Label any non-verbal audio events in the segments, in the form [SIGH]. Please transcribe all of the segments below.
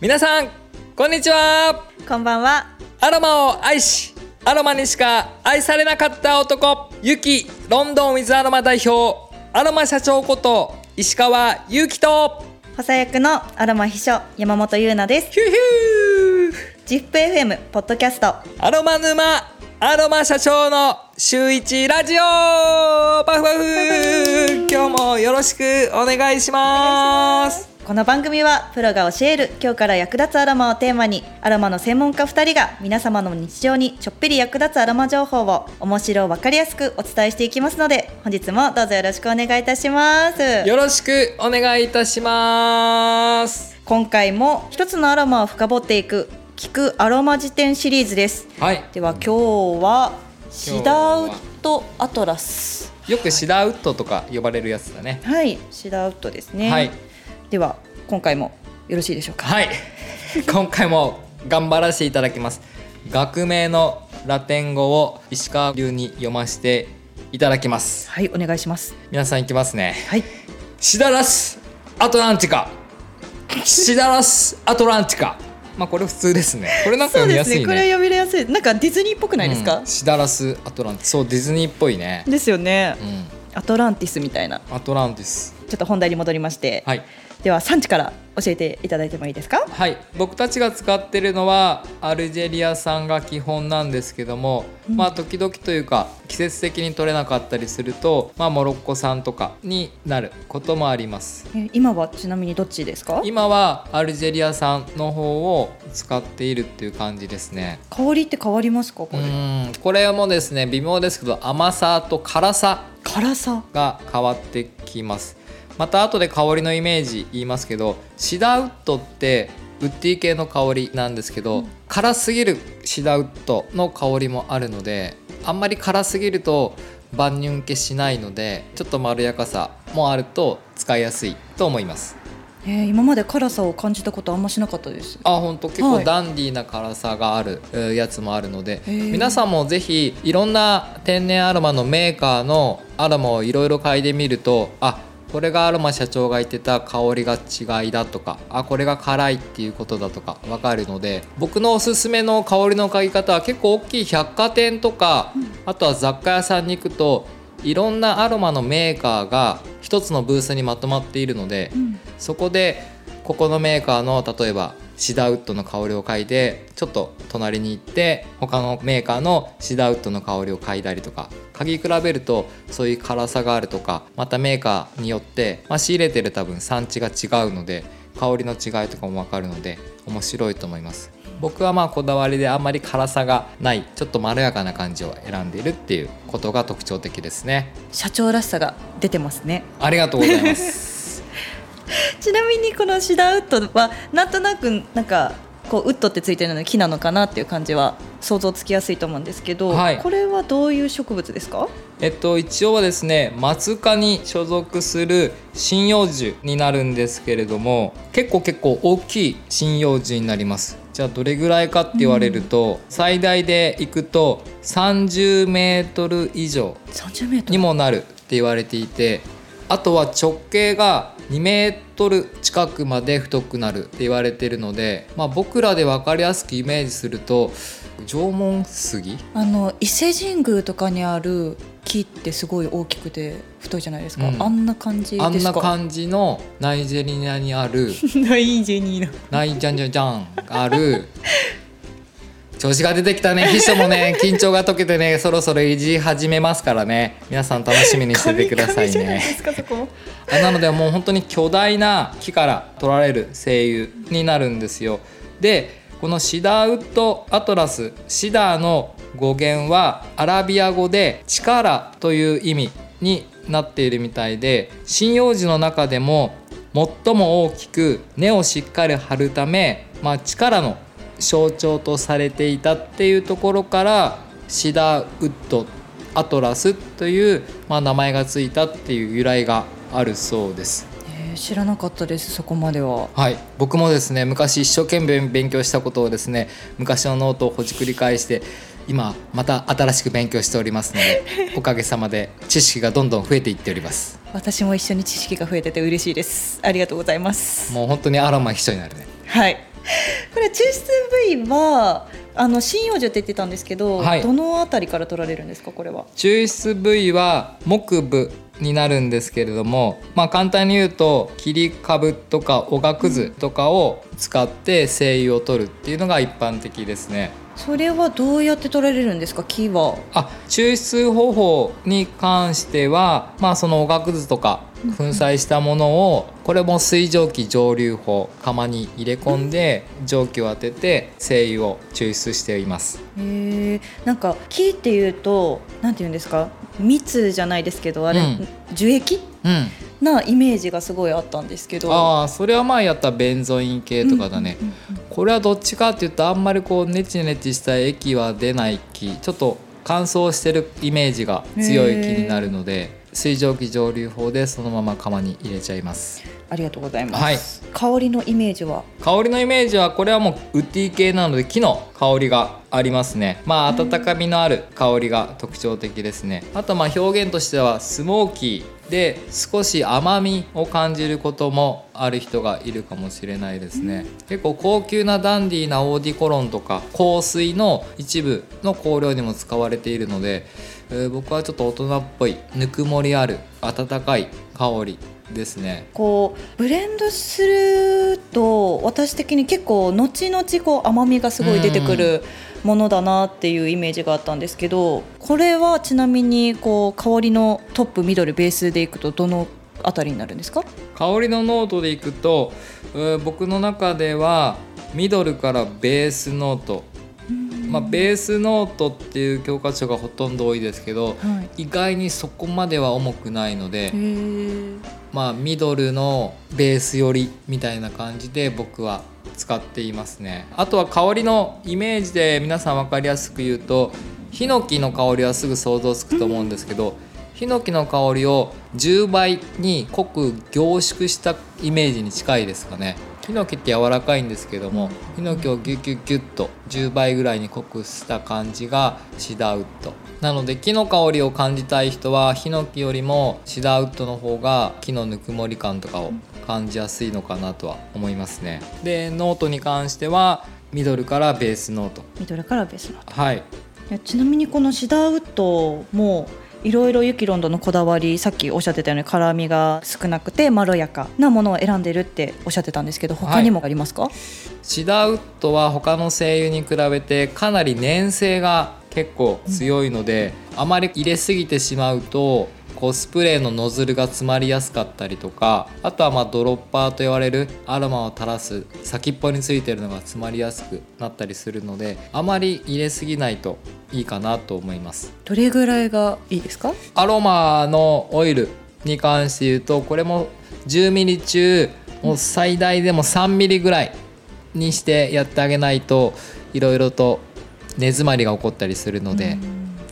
皆さんこんにちは。こんばんは。アロマを愛しアロマにしか愛されなかった男ゆきロンドンウィズアロマ代表アロマ社長こと石川祐希と補佐役のアロマ秘書山本優奈です。ヒューヒュー。ジップ FM ポッドキャスト。アロマ沼アロマ社長の週一ラジオ。パフパフ。今日もよろしくお願いします。この番組はプロが教える今日から役立つアロマをテーマにアロマの専門家2人が皆様の日常にちょっぴり役立つアロマ情報を面白分かりやすくお伝えしていきますので本日もどうぞよろしくお願いいたします。よろしくお願いいたします。今回も一つのアロマを深掘っていく聞くアロマ辞典シリーズです。はい。では今日はシダウッドアトラス。よくシダーウッドとか呼ばれるやつだね。はい。シダウッドですね、はい。では今回もよろしいでしょうか？はい。[LAUGHS] 今回も頑張らせていただきます。学名のラテン語を石川流に読ませていただきます。はいお願いします。皆さんいきますね。はい。シダラスアトランティカ。シダラスアトランティカまあこれ普通ですね。これなんか読みやすいね。これ読みやすい。なんかディズニーっぽくないですか？うん、シダラスアトランティそうディズニーっぽいね。ですよね。うん。アトランティスみたいな。アトランティス。ちょっと本題に戻りまして、はいでは産地から教えていただいてもいいですか？はい。僕たちが使ってるのはアルジェリア産が基本なんですけども、うん。まあ時々というか季節的に取れなかったりすると、まあ、モロッコ産とかになることもあります。え今はちなみにどっちですか？今はアルジェリア産の方を使っているっていう感じですね。香りって変わりますかこうれん。これもですね微妙ですけど甘さと辛さ辛さ。が変わってきますまた後で香りのイメージ言いますけどシダウッドってウッディ系の香りなんですけど、辛すぎるシダウッドの香りもあるのであんまり辛すぎると万人受けしないのでちょっとまろやかさもあると使いやすいと思います。えー今まで辛さを感じたことあんましなかったです。あ本当結はい。構ダンディーな辛さがあるえーやつもあるので、へー。皆さんもぜひいろんな天然アロマのメーカーのアロマをいろいろ嗅いでみるとあこれがアロマ社長が言ってた香りが違いだとかあこれが辛いっていうことだとか分かるので僕のおすすめの香りの嗅ぎ方は結構大きい百貨店とか、あとは雑貨屋さんに行くといろんなアロマのメーカーが一つのブースにまとまっているので、うん。そこでここのメーカーの例えばシダウッドの香りを嗅いでちょっと隣に行って他のメーカーのシダウッドの香りを嗅いだりとか嗅ぎ比べるとそういう辛さがあるとかまたメーカーによって、まあ、仕入れてる多分産地が違うので香りの違いとかも分かるので面白いと思います。僕はまあこだわりであんまり辛さがないちょっとまろやかな感じを選んでいるっていうことが特徴的ですね。社長らしさが出てますね。ありがとうございます [LAUGHS] ちなみにこのシダウッドはなんとなくなんかこうウッドってついてるので木なのかなっていう感じは想像つきやすいと思うんですけど、はい。これはどういう植物ですか？えっと、一応はですね松科に所属する針葉樹になるんですけれども結構結構大きい針葉樹になります。じゃあどれぐらいかって言われると、最大でいくと30メートル以上30メートル？にもなるって言われていてあとは直径が2メートル近くまで太くなるって言われているので、まあ、僕らで分かりやすくイメージすると縄文杉？あの伊勢神宮とかにある木ってすごい大きくて太いじゃないですか、うん。あんな感じですか？あんな感じのナイジェリアにある [LAUGHS] ないジェニーのナイジャンジャンジャンある [LAUGHS] 調子が出てきたね。秘書もね [LAUGHS] 緊張が解けてねそろそろいじ始めますからね。皆さん楽しみにしててくださいね。ですかそこ。もあなのでもう本当に巨大な木から取られる精油になるんですよ。でこのシダーウッドアトラスシダーの語源はアラビア語で力という意味になっているみたいで針葉樹の中でも最も大きく根をしっかり張るため、まあ、力の象徴とされていたっていうところからシダーウッドアトラスという、まあ、名前がついたっていう由来があるそうです。えー知らなかったですそこまでは。はい、僕もですね昔一生懸命勉強したことをですね昔のノートをほじくり返して今また新しく勉強しておりますので [LAUGHS] おかげさまで知識がどんどん増えていっております。私も一緒に知識が増えてて嬉しいです。ありがとうございます。もう本当にアロマ秘書になるね。はい [LAUGHS] これ抽出部位はあの針葉樹って言ってたんですけど、はい。どのあたりから取られるんですかこれは？抽出部位は木部になるんですけれども、まあ、簡単に言うと切り株とかおがくずとかを使って精油を取るっていうのが一般的ですね。それはどうやって取られるんですか木は？あ抽出方法に関しては、まあ、そのおがくずとか粉砕したものをこれも水蒸気蒸留法釜に入れ込んで蒸気を当てて精油を抽出しています。へえなんか木っていうとなんて言うんですか？蜜じゃないですけどあれ、うん。樹液？うん、なイメージがすごいあったんですけど。ああそれは前やったベンゾイン系とかだね。これはどっちかっていうとあんまりこうネチネチした液は出ない木ちょっと乾燥してるイメージが強い木になるので水蒸気蒸留法でそのまま釜に入れちゃいます。ありがとうございます、はい。香りのイメージは？香りのイメージはこれはもうウッディ系なので木の香りがありますね。まあ温かみのある香りが特徴的ですね。あとまあ表現としてはスモーキーで少し甘みを感じることもある人がいるかもしれないですね。結構高級なダンディーなオーディコロンとか香水の一部の香料にも使われているので、えー僕はちょっと大人っぽいぬくもりある温かい香りですね。こうブレンドすると私的に結構後々こう甘みがすごい出てくるものだなっていうイメージがあったんですけどこれはちなみにこう香りのトップミドルベースでいくとどのあたりになるんですか？香りの濃度でいくと、えー僕の中ではミドルからベースノート、まあ、ベースノートっていう教科書がほとんど多いですけどはい。意外にそこまでは重くないのでまあ、ミドルのベース寄りみたいな感じで僕は使っていますね。あとは香りのイメージで皆さん分かりやすく言うとヒノキの香りはすぐ想像つくと思うんですけど、ヒノキの香りを10倍に濃く凝縮したイメージに近いですかねヒノキって柔らかいんですけどもヒノキをギュッギュッギュッと10倍ぐらいに濃くした感じがシダーウッド。なので木の香りを感じたい人はヒノキよりもシダーウッドの方が木のぬくもり感とかを感じやすいのかなとは思いますね。でノートに関してはミドルからベースノート。ミドルからベースのはい。いやちなみにこのシダーウッドもいろいろユキロンドのこだわりさっきおっしゃってたように辛みが少なくてまろやかなものを選んでるっておっしゃってたんですけど他にもありますか、シダーウッドは他の精油に比べてかなり粘性が結構強いので、あまり入れすぎてしまうとこうスプレーのノズルが詰まりやすかったりとかあとはまあドロッパーと言われるアロマを垂らす先っぽについてるのが詰まりやすくなったりするのであまり入れすぎないといいかなと思います。どれぐらいがいいですか？アロマのオイルに関して言うとこれも10ミリ中もう最大でも3ミリぐらいにしてやってあげないといろいろと根詰まりが起こったりするので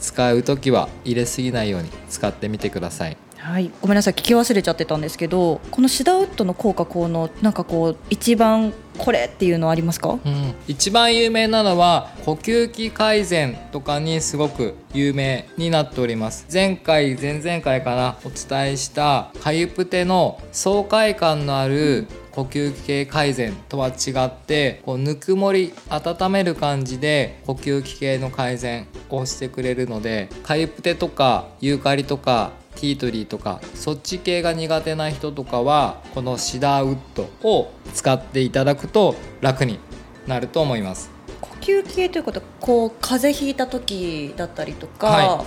使う時は入れすぎないように使ってみてください。はい、ごめんなさい聞き忘れちゃってたんですけどこのシダウッドの効果効能なんかこう一番これっていうのありますか？うん、一番有名なのは呼吸器改善とかにすごく有名になっております。前回前々回かなお伝えしたカユプテの爽快感のある呼吸器系改善とは違ってこうぬくもり温める感じで呼吸器系の改善をしてくれるのでカユプテとかユーカリとかティートリーとかそっち系が苦手な人とかはこのシダーウッドを使っていただくと楽になると思います。呼吸系ということはこう風邪ひいた時だったりとかは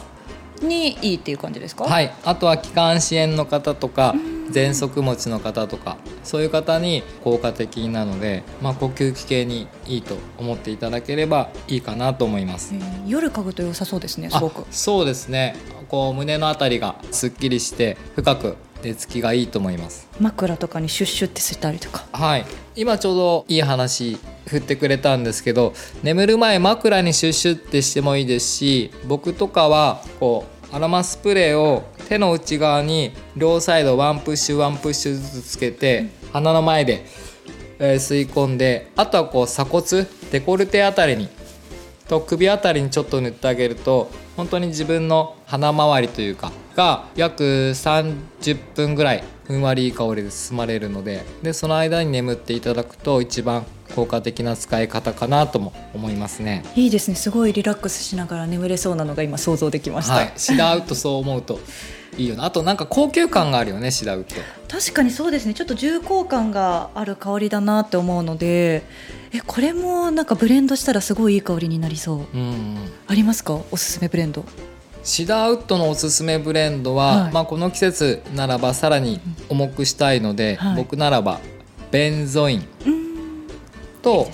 にいいっていう感じですか、はい。あとは気管支炎の方とか喘息持ちの方とかそういう方に効果的なので、まあ、呼吸器系にいいと思っていただければいいかなと思います。えー夜嗅ぐと良さそうですねすごく。あそうですねこう胸のあたりがすっきりして深く寝つきがいいと思います。枕とかにシュッシュってしたりとか。はい。今ちょうどいい話振ってくれたんですけど眠る前枕にシュッシュってしてもいいですし僕とかはこうアロマスプレーを手の内側に両サイドワンプッシュワンプッシュずつつけて鼻の前で、えー吸い込んであとはこう鎖骨デコルテあたりにと首あたりにちょっと塗ってあげると本当に自分の鼻周りというかが約30分ぐらいふんわりいい香りで包まれるのででその間に眠っていただくと一番効果的な使い方かなとも思いますね。いいですね。すごいリラックスしながら眠れそうなのが今想像できました、はい、ウッドそう思うといいよな。あとなんか高級感があるよねシダーウッド確かにそうですね。ちょっと重厚感がある香りだなって思うのでえこれもなんかブレンドしたらすごいいい香りになりそう。うんありますか？おすすめブレンド。シダーウッドのおすすめブレンドは、はい。まあ、この季節ならばさらに重くしたいので、はい。僕ならばベンゾイン。とね。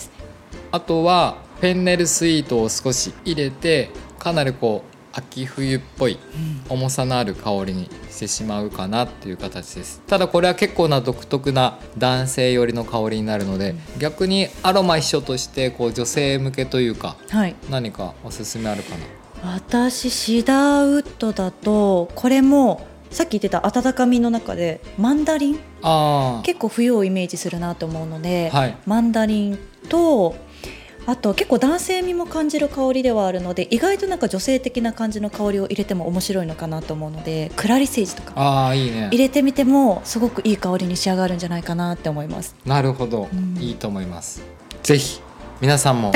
あとはフェンネルスイートを少し入れてかなりこう秋冬っぽい重さのある香りにしてしまうかなっていう形です。ただこれは結構な独特な男性寄りの香りになるので、逆にアロマ秘書としてこう女性向けというかはい。何かおすすめあるかな？私シダーウッドだとこれもさっき言ってた温かみの中でマンダリン？あ結構冬をイメージするなと思うので、はい。マンダリンとあと結構男性味も感じる香りではあるので意外となんか女性的な感じの香りを入れても面白いのかなと思うのでクラリセージとかあいいね。入れてみてもすごくいい香りに仕上がるんじゃないかなって思います。なるほど、うん。いいと思います。ぜひ皆さんも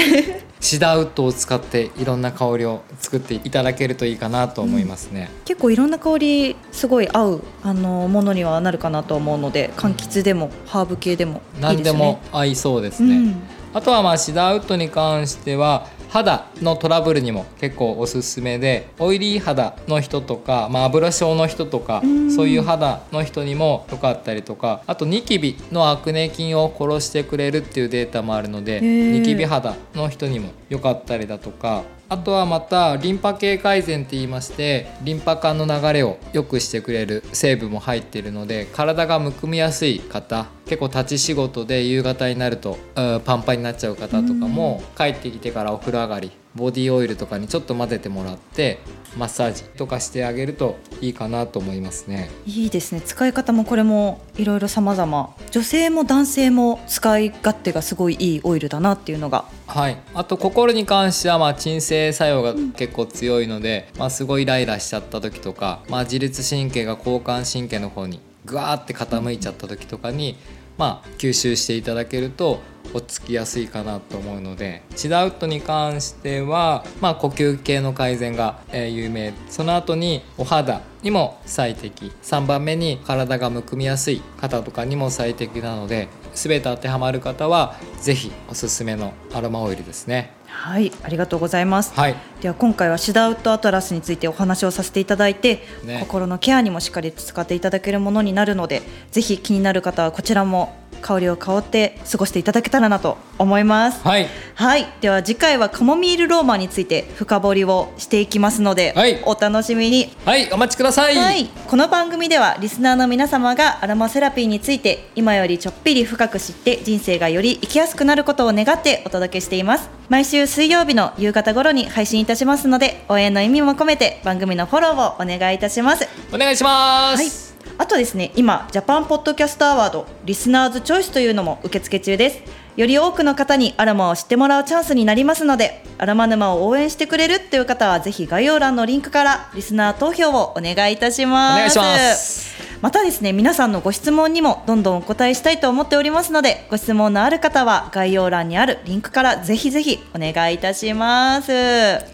シダーウッドを使っていろんな香りを作っていただけるといいかなと思いますね、結構いろんな香りすごい合うあのものにはなるかなと思うので柑橘でもハーブ系でもいい何ですでよね。も合いそうですね、うんあとはまあシダーウッドに関しては肌のトラブルにも結構おすすめでオイリー肌の人とか、まあ、油症の人とかうん。そういう肌の人にも良かったりとかあとニキビのアクネ菌を殺してくれるっていうデータもあるのでー。ニキビ肌の人にも良かったりだとかあとはまたリンパ系改善って言いましてリンパ管の流れを良くしてくれる成分も入っているので体がむくみやすい方結構立ち仕事で夕方になるとパンパンになっちゃう方とかも帰ってきてからお風呂上がりボディオイルとかにちょっと混ぜてもらってマッサージとかしてあげるといいかなと思いますね。いいですね。使い方もこれもいろいろ様々。女性も男性も使い勝手がすごいいいオイルだなっていうのが。はい、あと心に関してはまあ鎮静作用が結構強いので、まあ、すごいイライラしちゃった時とか、まあ、自律神経が交感神経の方にグワーって傾いちゃった時とかに、まあ、吸収していただけると落ち着きやすいかなと思うのでシダウッドに関しては、まあ、呼吸系の改善が、えー有名その後にお肌にも最適3番目に体がむくみやすい方とかにも最適なので全て当てはまる方は是非おすすめのアロマオイルですね。はいありがとうございます、はい。では今回はシダーウッドアトラスについてお話をさせていただいて、ね。心のケアにもしっかり使っていただけるものになるのでぜひ気になる方はこちらも香りを香って過ごしていただけたらなと思います。はい。はい。では次回はカモミールローマンについて深掘りをしていきますので、はい。お楽しみに。はいお待ちください、はい、この番組ではリスナーの皆様がアロマセラピーについて今よりちょっぴり深く知って人生がより生きやすくなることを願ってお届けしています。毎週水曜日の夕方頃に配信いたしますので応援の意味も込めて番組のフォローをお願いいたします。お願いしまはい。す、あとですね今ジャパンポッドキャストアワードリスナーズチョイスというのも受付中ですより多くの方にアロマを知ってもらうチャンスになりますのでアロマ沼を応援してくれるという方はぜひ概要欄のリンクからリスナー投票をお願いいたします。お願いします。またですね皆さんのご質問にもどんどんお答えしたいと思っておりますのでご質問のある方は概要欄にあるリンクからぜひぜひお願いいたします。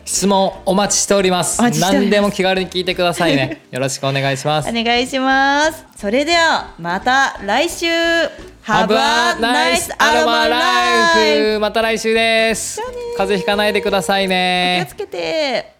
質問お待ちしております。お待ちしております。何でも気軽に聞いてくださいね。[LAUGHS] よろしくお願いします。お願いします。それではまた来週 Have a nice アロマライフまた来週です。風邪ひかないでください気をねつけて